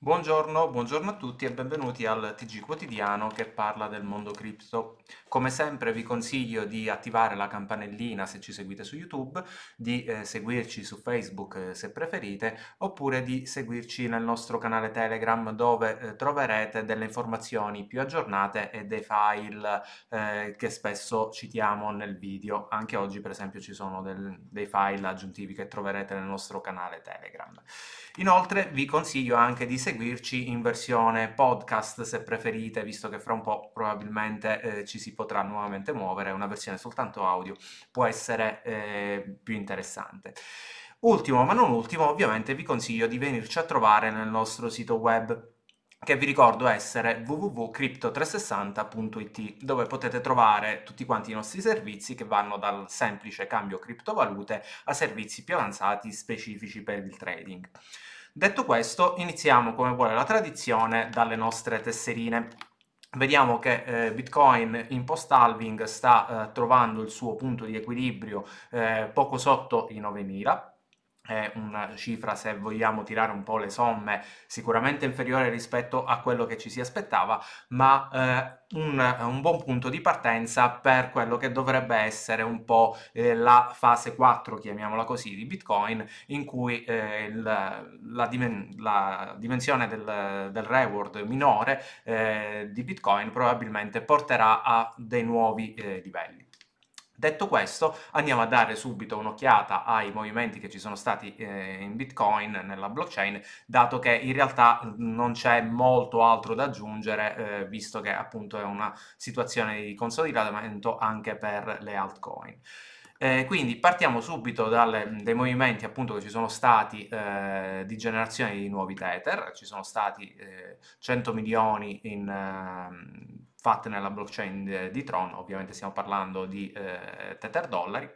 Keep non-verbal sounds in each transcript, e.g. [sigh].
Buongiorno, buongiorno a tutti e benvenuti al TG quotidiano che parla del mondo cripto. Come sempre vi consiglio di attivare la campanellina se ci seguite su YouTube, di eh, seguirci su Facebook eh, se preferite, oppure di seguirci nel nostro canale Telegram dove eh, troverete delle informazioni più aggiornate e dei file eh, che spesso citiamo nel video. Anche oggi per esempio ci sono del, dei file aggiuntivi che troverete nel nostro canale Telegram. Inoltre vi consiglio anche di seguirci in versione podcast se preferite, visto che fra un po' probabilmente eh, ci si potrà nuovamente muovere, una versione soltanto audio può essere eh, più interessante. Ultimo ma non ultimo, ovviamente vi consiglio di venirci a trovare nel nostro sito web che vi ricordo essere www.crypto360.it dove potete trovare tutti quanti i nostri servizi che vanno dal semplice cambio criptovalute a servizi più avanzati specifici per il trading. Detto questo, iniziamo come vuole la tradizione dalle nostre tesserine. Vediamo che eh, Bitcoin in post-halving sta eh, trovando il suo punto di equilibrio eh, poco sotto i 9000 è una cifra, se vogliamo tirare un po' le somme, sicuramente inferiore rispetto a quello che ci si aspettava, ma eh, un, un, buon punto di partenza per quello che dovrebbe essere un po' eh, la fase 4, chiamiamola così, di Bitcoin, in cui eh, il, la, dimen- la, dimensione del, del reward minore eh, di Bitcoin probabilmente porterà a dei nuovi eh, livelli. Detto questo, andiamo a dare subito un'occhiata ai movimenti che ci sono stati eh, in Bitcoin, nella blockchain, dato che in realtà non c'è molto altro da aggiungere, eh, visto che appunto è una situazione di consolidamento anche per le altcoin. Eh, quindi partiamo subito dai movimenti appunto che ci sono stati eh, di generazione di nuovi Tether, ci sono stati eh, 100 milioni in, ehm, fatte nella blockchain di Tron, ovviamente stiamo parlando di eh, Tether dollari,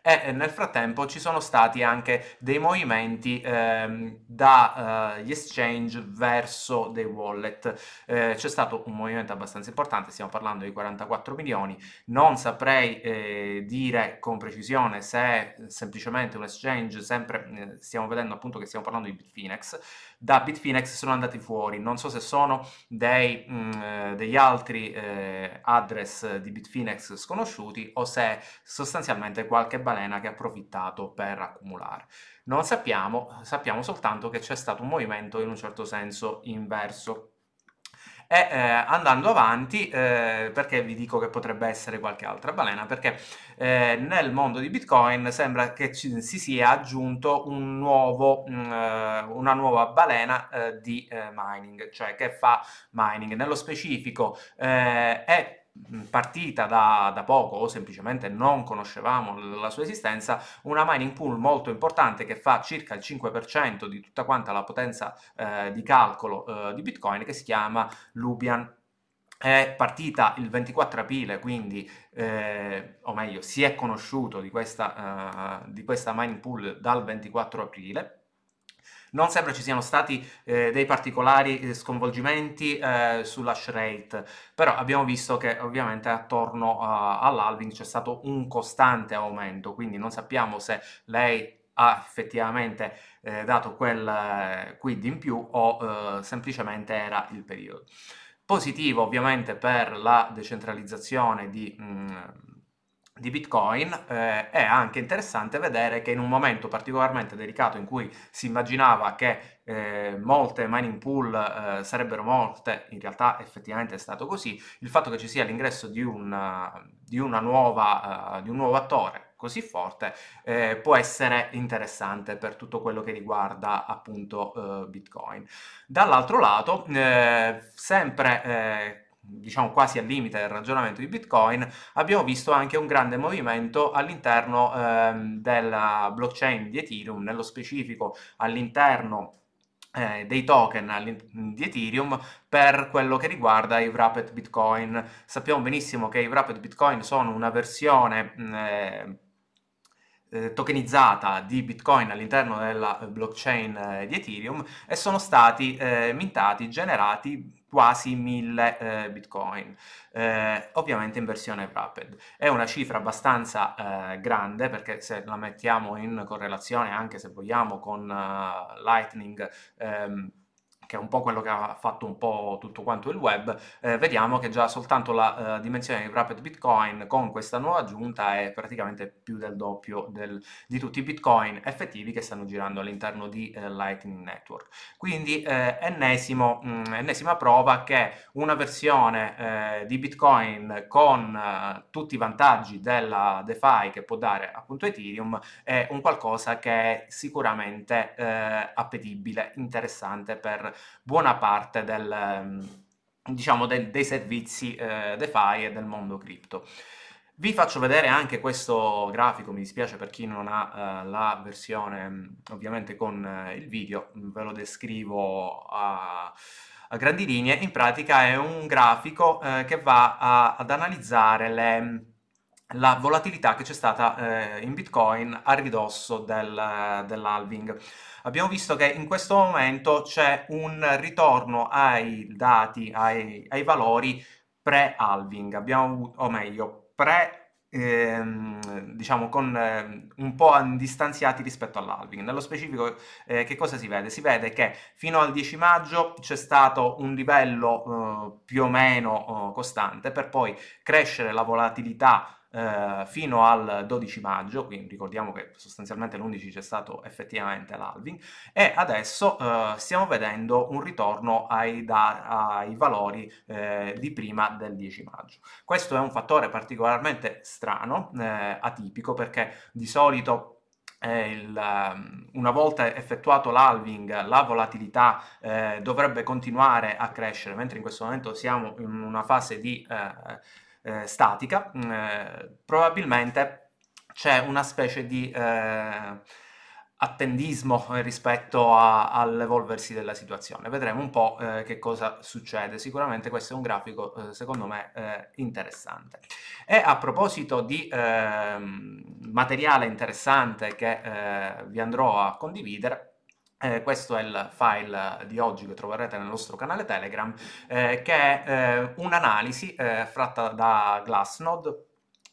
e nel frattempo ci sono stati anche dei movimenti ehm, dagli eh, exchange verso dei wallet. Eh, c'è stato un movimento abbastanza importante, stiamo parlando di 44 milioni, non saprei eh, dire con precisione se è semplicemente un exchange, sempre eh, stiamo vedendo appunto che stiamo parlando di Bitfinex, da Bitfinex sono andati fuori, non so se sono dei, mh, mm, eh, degli altri eh, address di Bitfinex sconosciuti o se sostanzialmente qualche balena che ha approfittato per accumulare. Non sappiamo, sappiamo soltanto che c'è stato un movimento in un certo senso inverso. E eh, andando avanti, eh, perché vi dico che potrebbe essere qualche altra balena? Perché eh, nel mondo di Bitcoin sembra che ci, si sia aggiunto un nuovo, mh, mm, eh, una nuova balena eh, di eh, mining, cioè che fa mining. Nello specifico è partita da, da, poco o semplicemente non conoscevamo la sua esistenza, una mining pool molto importante che fa circa il 5% di tutta quanta la potenza eh, di calcolo eh, di Bitcoin che si chiama Lubian. È partita il 24 aprile, quindi, eh, o meglio, si è conosciuto di questa, uh, di questa mining pool dal 24 aprile non sembra ci siano stati eh, dei particolari eh, sconvolgimenti eh, sull'hash rate, però abbiamo visto che ovviamente attorno uh, all'halving c'è stato un costante aumento, quindi non sappiamo se lei ha effettivamente eh, dato quel eh, quid in più o eh, semplicemente era il periodo. Positivo ovviamente per la decentralizzazione di... Mh, mm, di Bitcoin eh, è anche interessante vedere che in un momento particolarmente delicato in cui si immaginava che eh, molte mining pool eh, sarebbero morte, in realtà effettivamente è stato così, il fatto che ci sia l'ingresso di, una, di, nuova, uh, di un nuovo attore così forte eh, può essere interessante per tutto quello che riguarda appunto uh, Bitcoin. Dall'altro lato, eh, sempre diciamo quasi al limite del ragionamento di Bitcoin, abbiamo visto anche un grande movimento all'interno ehm, della blockchain di Ethereum, nello specifico all'interno eh, dei token di Ethereum per quello che riguarda i wrapped Bitcoin. Sappiamo benissimo che i wrapped Bitcoin sono una versione eh, eh, tokenizzata di Bitcoin all'interno della blockchain eh, di Ethereum e sono stati eh, mintati, generati quasi 1000 eh, bitcoin, eh, ovviamente in versione wrapped. È una cifra abbastanza eh, grande perché se la mettiamo in correlazione anche se vogliamo con uh, Lightning ehm, che è un po' quello che ha fatto un po' tutto quanto il web, eh, vediamo che già soltanto la uh, dimensione di Wrapped Bitcoin con questa nuova aggiunta è praticamente più del doppio del, di tutti i Bitcoin effettivi che stanno girando all'interno di uh, Lightning Network. Quindi eh, ennesimo, mh, mm, ennesima prova che una versione eh, di Bitcoin con eh, tutti i vantaggi della DeFi che può dare appunto Ethereum è un qualcosa che è sicuramente appetibile, interessante per buona parte del, ehm, diciamo, del, dei servizi eh, DeFi e del mondo cripto. Vi faccio vedere anche questo grafico, mi dispiace per chi non ha uh, la versione mm, ovviamente con uh, il video, ve lo descrivo a, a, grandi linee. In pratica è un grafico uh, che va a, ad analizzare le, la volatilità che c'è stata in Bitcoin a ridosso del, dell'halving abbiamo visto che in questo momento c'è un ritorno ai dati, ai, ai valori pre-halving, abbiamo, o meglio, pre Ehm, diciamo con eh, un po' distanziati rispetto all'halving. Nello specifico eh, che cosa si vede? Si vede che fino al 10 maggio c'è stato un livello eh, più o meno eh, costante per poi crescere la volatilità eh, fino al 12 maggio, quindi ricordiamo che sostanzialmente l'11 c'è stato effettivamente l'halving, e adesso eh, stiamo vedendo un ritorno ai, da, ai valori eh, di prima del 10 maggio. Questo è un fattore particolarmente strano, eh, atipico, perché di solito il, ehm, una volta effettuato l'halving, la volatilità eh, dovrebbe continuare a crescere, mentre in questo momento siamo in una fase di eh, eh, statica, mm, eh, probabilmente c'è una specie di eh, attendismo rispetto a, all'evolversi della situazione. Vedremo un po' eh, che cosa succede. Sicuramente questo è un grafico, eh, secondo me, eh, interessante. E a proposito di ehm, materiale interessante che eh, vi andrò a condividere, eh, questo è il file di oggi che troverete nel nostro canale Telegram, eh, che è eh, un'analisi eh, fatta da Glassnode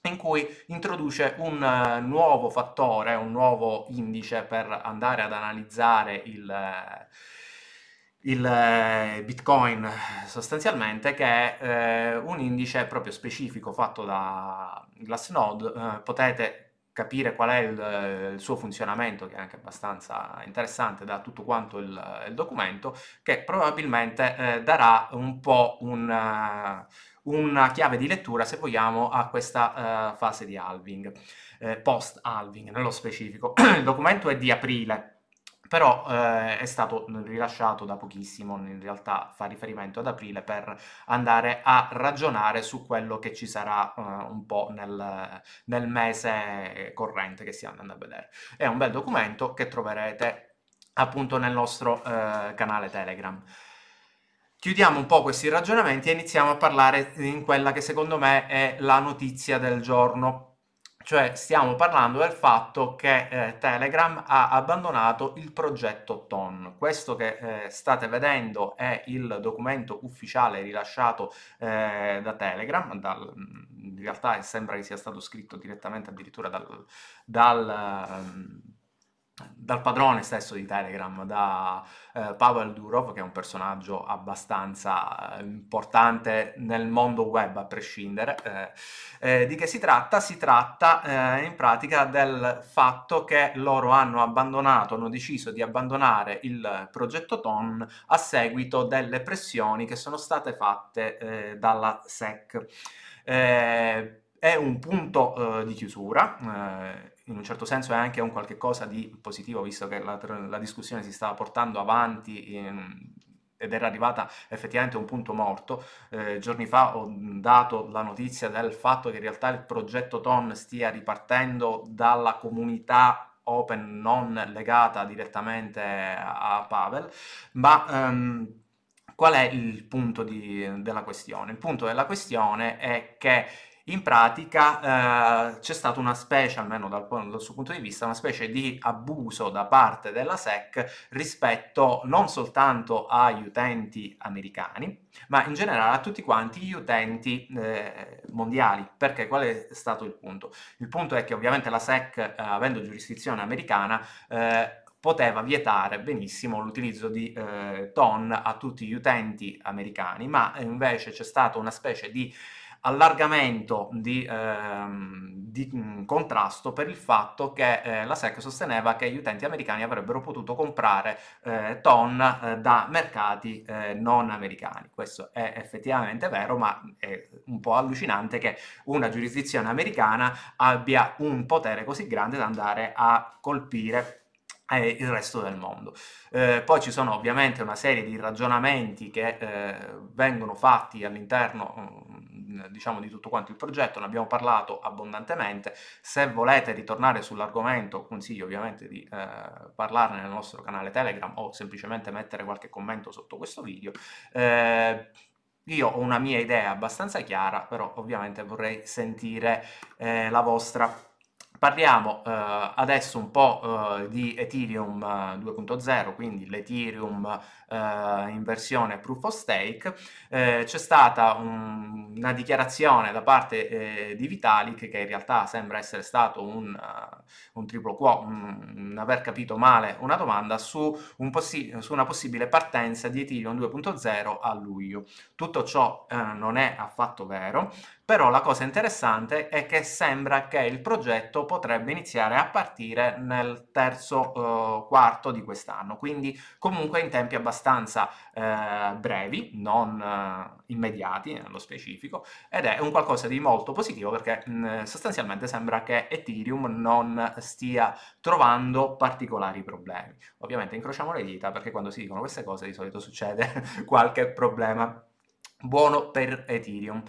in cui introduce un uh, nuovo fattore, un nuovo indice per andare ad analizzare il, eh, il Bitcoin sostanzialmente, che è un indice proprio specifico fatto da Glassnode. potete capire qual è il, il, suo funzionamento, che è anche abbastanza interessante da tutto quanto il, il documento, che probabilmente eh, darà un po' un, uh, una chiave di lettura, se vogliamo, a questa uh, fase di halving, eh, post-halving nello specifico. [clears throat] il documento è di aprile, però eh, è stato rilasciato da pochissimo, in realtà fa riferimento ad aprile per andare a ragionare su quello che ci sarà eh, un po' nel, nel, mese corrente che stiamo andando a vedere. È un bel documento che troverete appunto nel nostro eh, canale Telegram. Chiudiamo un po' questi ragionamenti e iniziamo a parlare in quella che secondo me è la notizia del giorno cioè stiamo parlando del fatto che eh, Telegram ha abbandonato il progetto TON. Questo che eh, state vedendo è il documento ufficiale rilasciato eh, da Telegram, dal, in realtà sembra che sia stato scritto direttamente addirittura dal, dal um, dal padrone stesso di Telegram, da eh, Pavel Durov, che è un personaggio abbastanza eh, importante nel mondo web a prescindere. Eh, eh di che si tratta? Si tratta eh, in pratica del fatto che loro hanno abbandonato, hanno deciso di abbandonare il progetto TON a seguito delle pressioni che sono state fatte dalla SEC. è un punto di chiusura in un certo senso è anche un qualche cosa di positivo, visto che la, la discussione si stava portando avanti in, ed era arrivata effettivamente a un punto morto. Eh, giorni fa ho dato la notizia del fatto che in realtà il progetto TON stia ripartendo dalla comunità open non legata direttamente a Pavel, ma um, qual è il punto di, della questione? Il punto della questione è che in pratica eh, c'è stata una specie, almeno dal, dal, suo punto di vista, una specie di abuso da parte della SEC rispetto non soltanto agli utenti americani, ma in generale a tutti quanti gli utenti eh, mondiali. Perché qual è stato il punto? Il punto è che ovviamente la SEC, eh, avendo giurisdizione americana, eh, poteva vietare benissimo l'utilizzo di eh, TON a tutti gli utenti americani, ma invece c'è stata una specie di allargamento di, ehm, di mh, contrasto per il fatto che eh, la SEC sosteneva che gli utenti americani avrebbero potuto comprare eh, TON eh, da mercati eh, non americani. Questo è effettivamente vero, ma è un po' allucinante che una giurisdizione americana abbia un potere così grande da andare a colpire e il resto del mondo. Eh, poi ci sono ovviamente una serie di ragionamenti che eh, vengono fatti all'interno mm, diciamo di tutto quanto il progetto, ne abbiamo parlato abbondantemente, se volete ritornare sull'argomento consiglio ovviamente di eh, parlarne nel nostro canale Telegram o semplicemente mettere qualche commento sotto questo video. Eh, io ho una mia idea abbastanza chiara, però ovviamente vorrei sentire eh, la vostra Parliamo eh, adesso un po' eh, di Ethereum 2.0, eh, quindi l'Ethereum eh, in versione proof of stake. Eh, c'è stata un, una dichiarazione da parte eh, di Vitalik che in realtà sembra essere stato un, un triplo quo, un, un, aver capito male una domanda su, un su, una possibile partenza di Ethereum 2.0 a luglio. Tutto ciò non è affatto vero, però la cosa interessante è che sembra che il progetto potrebbe iniziare a partire nel terzo uh, quarto di quest'anno, quindi comunque in tempi abbastanza uh, brevi, non uh, immediati nello specifico, ed è un qualcosa di molto positivo perché mh, sostanzialmente sembra che Ethereum non stia trovando particolari problemi. Ovviamente incrociamo le dita perché quando si dicono queste cose di solito succede [laughs] qualche problema buono per Ethereum.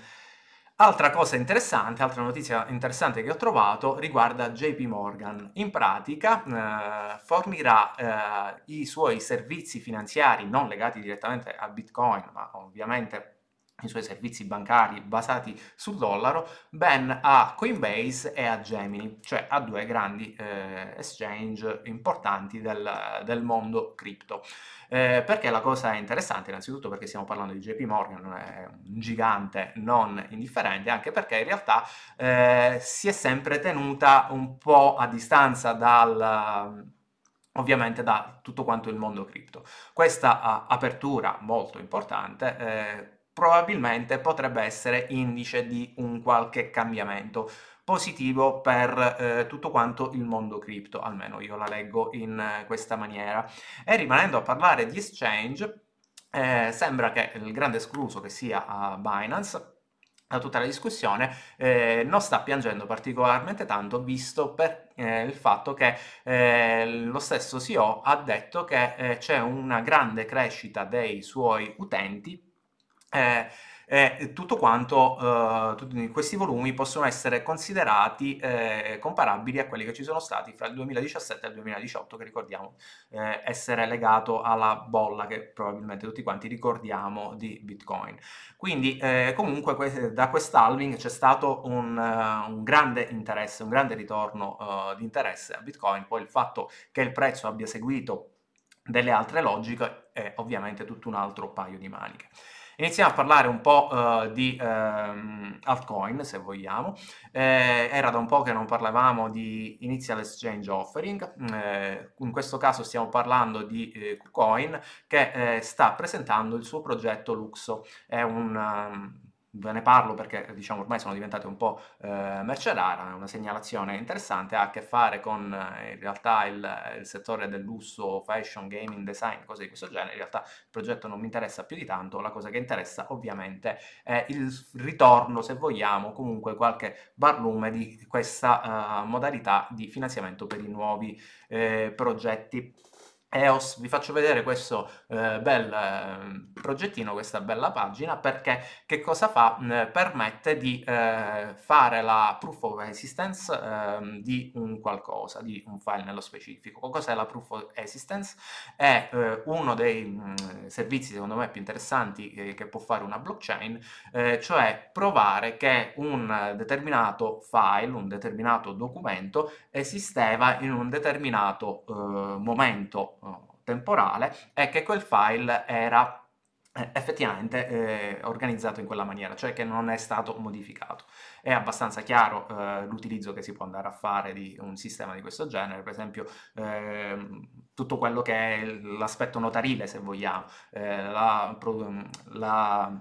Altra cosa interessante, altra notizia interessante che ho trovato riguarda JP Morgan. In pratica eh, fornirà eh, i suoi servizi finanziari non legati direttamente a Bitcoin, ma ovviamente i suoi servizi bancari basati sul dollaro, ben a Coinbase e a Gemini, cioè a due grandi eh, exchange importanti del, del mondo cripto. Eh, perché la cosa è interessante? Innanzitutto perché stiamo parlando di JP Morgan, un gigante non indifferente, anche perché in realtà eh, si è sempre tenuta un po' a distanza dal ovviamente da tutto quanto il mondo cripto. Questa apertura molto importante eh, probabilmente potrebbe essere indice di un qualche cambiamento positivo per eh, tutto quanto il mondo cripto, almeno io la leggo in eh, questa maniera. E rimanendo a parlare di exchange, eh, sembra che il grande escluso che sia a Binance da tutta la discussione eh, non sta piangendo particolarmente tanto visto per eh, il fatto che eh, lo stesso CEO ha detto che eh, c'è una grande crescita dei suoi utenti eh, eh, tutto quanto, eh, tutti questi volumi possono essere considerati eh, comparabili a quelli che ci sono stati fra il 2017 e il 2018, che ricordiamo eh, essere legato alla bolla che probabilmente tutti quanti ricordiamo di Bitcoin. Quindi eh, comunque que- da quest'halving c'è stato un, uh, un, grande interesse, un grande ritorno uh, di interesse a Bitcoin, poi il fatto che il prezzo abbia seguito delle altre logiche è ovviamente tutto un altro paio di maniche. Iniziamo a parlare un po' uh, di um, altcoin, se vogliamo. Eh, era da un po' che non parlavamo di Initial Exchange Offering, eh, in questo caso stiamo parlando di eh, KuCoin che eh, sta presentando il suo progetto Luxo. È un... Um, ve ne parlo perché diciamo ormai sono diventate un po' eh, merce rara, una segnalazione interessante, ha a che fare con eh, in realtà il, il, settore del lusso, fashion, gaming, design, cose di questo genere, in realtà il progetto non mi interessa più di tanto, la cosa che interessa ovviamente è il ritorno, se vogliamo, comunque qualche barlume di questa uh, modalità di finanziamento per i nuovi eh, progetti EOS, vi faccio vedere questo eh, bel eh, progettino, questa bella pagina, perché che cosa fa? Eh, permette di eh, fare la proof of existence ehm, di un qualcosa, di un file nello specifico. Cos'è la proof of existence? È eh, uno dei mh, servizi, secondo me, più interessanti che, che può fare una blockchain, eh, cioè provare che un determinato file, un determinato documento esisteva in un determinato momento temporale è che quel file era eh, effettivamente eh, organizzato in quella maniera, cioè che non è stato modificato. È abbastanza chiaro eh, l'utilizzo che si può andare a fare di un sistema di questo genere, per esempio ehm, tutto quello che è l'aspetto notarile, se vogliamo, eh, la, la,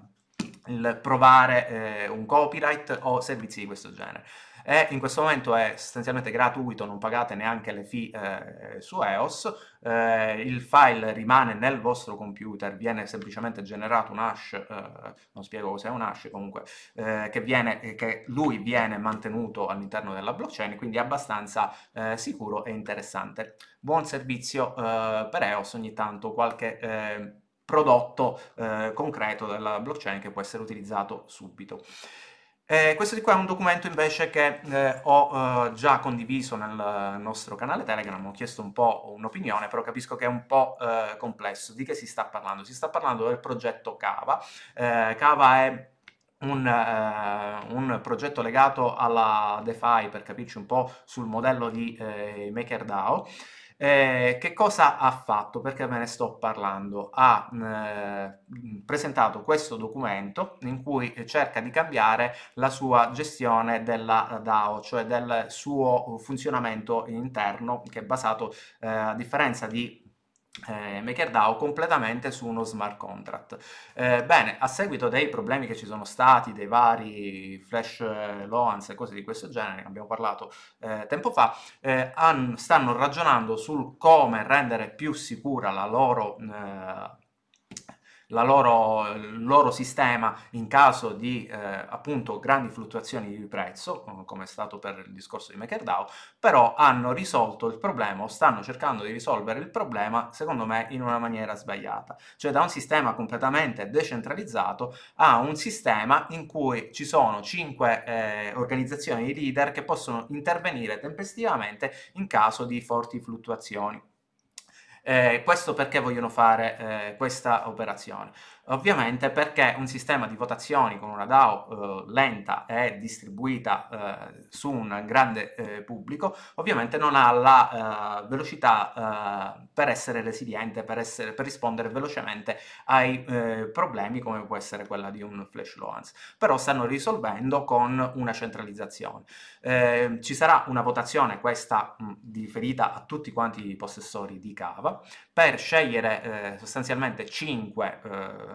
il provare eh, un copyright o servizi di questo genere e in questo momento è sostanzialmente gratuito, non pagate neanche le fee eh, su EOS, eh, il file rimane nel vostro computer, viene semplicemente generato un hash, eh, non spiego cos'è un hash comunque, eh, che, viene, che, lui viene mantenuto all'interno della blockchain, quindi è abbastanza eh, sicuro e interessante. Buon servizio eh, per EOS, ogni tanto qualche prodotto concreto della blockchain che può essere utilizzato subito. Eh, questo di qua è un documento invece che eh, ho eh, già condiviso nel nostro canale Telegram, ho chiesto un po' un'opinione, però capisco che è un po' eh, complesso. Di che si sta parlando? Si sta parlando del progetto Cava. Eh, Cava è un, eh, un, progetto legato alla DeFi, per capirci un po' sul modello di MakerDAO. Eh, che cosa ha fatto? Perché ve ne sto parlando? Ha eh, presentato questo documento in cui cerca di cambiare la sua gestione della DAO, cioè del suo funzionamento interno che è basato, eh, a differenza di eh, MakerDAO completamente su uno smart contract. Eh, bene, a seguito dei problemi che ci sono stati, dei vari flash eh, loans e cose di questo genere, ne abbiamo parlato eh, tempo fa, eh, stanno ragionando sul come rendere più sicura la loro eh, loro, il loro sistema in caso di eh, appunto grandi fluttuazioni di prezzo, come è stato per il discorso di MakerDAO, però hanno risolto il problema o stanno cercando di risolvere il problema, secondo me, in una maniera sbagliata. Cioè da un sistema completamente decentralizzato a un sistema in cui ci sono cinque eh, organizzazioni di leader che possono intervenire tempestivamente in caso di forti fluttuazioni. Eh, questo perché vogliono fare eh, questa operazione? Ovviamente perché un sistema di votazioni con una DAO eh, lenta e distribuita eh, su un grande eh, pubblico, ovviamente non ha la eh, velocità eh, per essere resiliente, per, essere, per, rispondere velocemente ai eh, problemi come può essere quella di un flash loans. Però stanno risolvendo con una centralizzazione. ci sarà una votazione, questa mh, riferita a tutti quanti i possessori di Cava, per scegliere sostanzialmente 5 Ehm,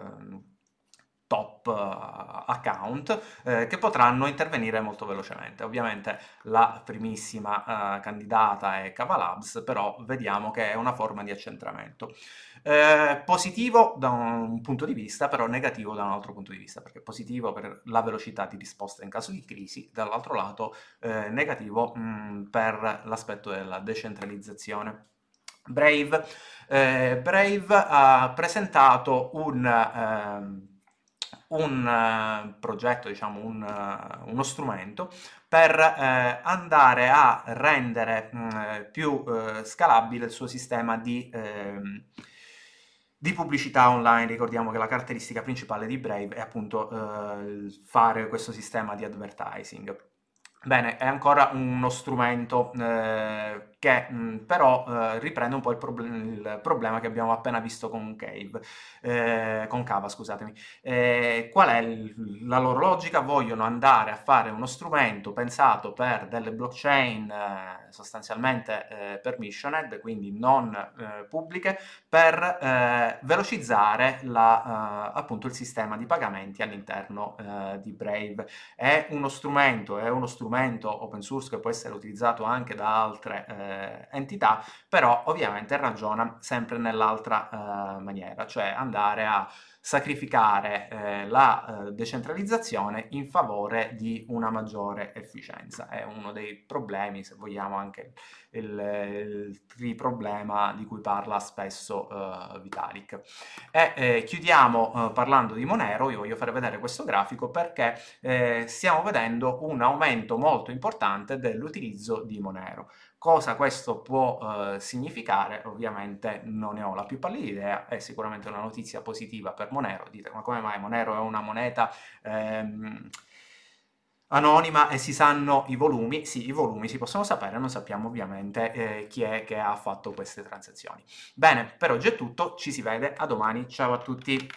top uh, account eh, che potranno intervenire molto velocemente. Ovviamente la primissima uh, candidata è Cavalabs, però vediamo che è una forma di accentramento. Eh, positivo da un punto di vista, però negativo da un altro punto di vista, perché positivo per la velocità di risposta in caso di crisi, dall'altro lato eh, negativo mh, mm, per l'aspetto della decentralizzazione. Brave, eh, Brave ha presentato un, eh, un progetto, diciamo un, uh, uno strumento per uh, andare a rendere mh, mm, più scalabile il suo sistema di, ehm, di, pubblicità online. Ricordiamo che la caratteristica principale di Brave è appunto fare questo sistema di advertising. Bene, è ancora uno strumento eh, che mh, però eh, riprende un po' il, proble il, problema che abbiamo appena visto con Cave, eh, con Cava, scusatemi. Eh, qual è il, la loro logica? Vogliono andare a fare uno strumento pensato per delle blockchain eh, sostanzialmente eh, permissioned, quindi non eh, pubbliche, per velocizzare la, appunto il sistema di pagamenti all'interno di Brave. È uno strumento, è uno strumento open source che può essere utilizzato anche da altre eh, entità, però ovviamente ragiona sempre nell'altra eh, maniera, cioè andare a sacrificare eh, la eh, decentralizzazione in favore di una maggiore efficienza. È uno dei problemi, se vogliamo, anche il, il, problema di cui parla spesso uh, Vitalik. E eh, chiudiamo parlando di Monero, io voglio fare vedere questo grafico perché eh, stiamo vedendo un aumento molto importante dell'utilizzo di Monero. Cosa questo può eh, significare? Ovviamente non ne ho la più pallida idea, è sicuramente una notizia positiva per Monero. Dite, ma come mai Monero è una moneta ehm, anonima e si sanno i volumi? Sì, i volumi si possono sapere, non sappiamo ovviamente eh, chi è che ha fatto queste transazioni. Bene, per oggi è tutto, ci si vede a domani, ciao a tutti!